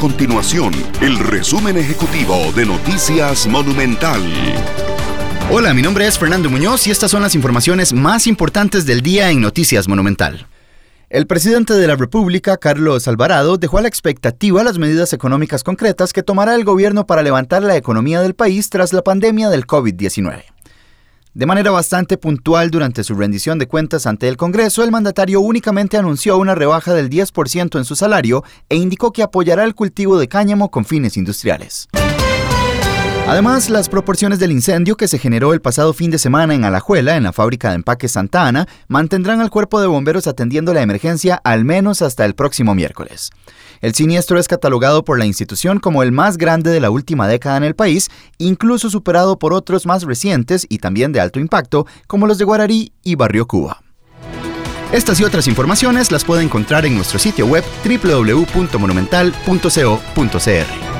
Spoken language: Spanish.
continuación el resumen ejecutivo de Noticias Monumental. Hola, mi nombre es Fernando Muñoz y estas son las informaciones más importantes del día en Noticias Monumental. El presidente de la República, Carlos Alvarado, dejó a la expectativa las medidas económicas concretas que tomará el gobierno para levantar la economía del país tras la pandemia del COVID-19. De manera bastante puntual durante su rendición de cuentas ante el Congreso, el mandatario únicamente anunció una rebaja del 10% en su salario e indicó que apoyará el cultivo de cáñamo con fines industriales. Además, las proporciones del incendio que se generó el pasado fin de semana en Alajuela, en la fábrica de empaques Santa Ana, mantendrán al cuerpo de bomberos atendiendo la emergencia al menos hasta el próximo miércoles. El siniestro es catalogado por la institución como el más grande de la última década en el país, incluso superado por otros más recientes y también de alto impacto, como los de Guararí y Barrio Cuba. Estas y otras informaciones las puede encontrar en nuestro sitio web www.monumental.co.cr.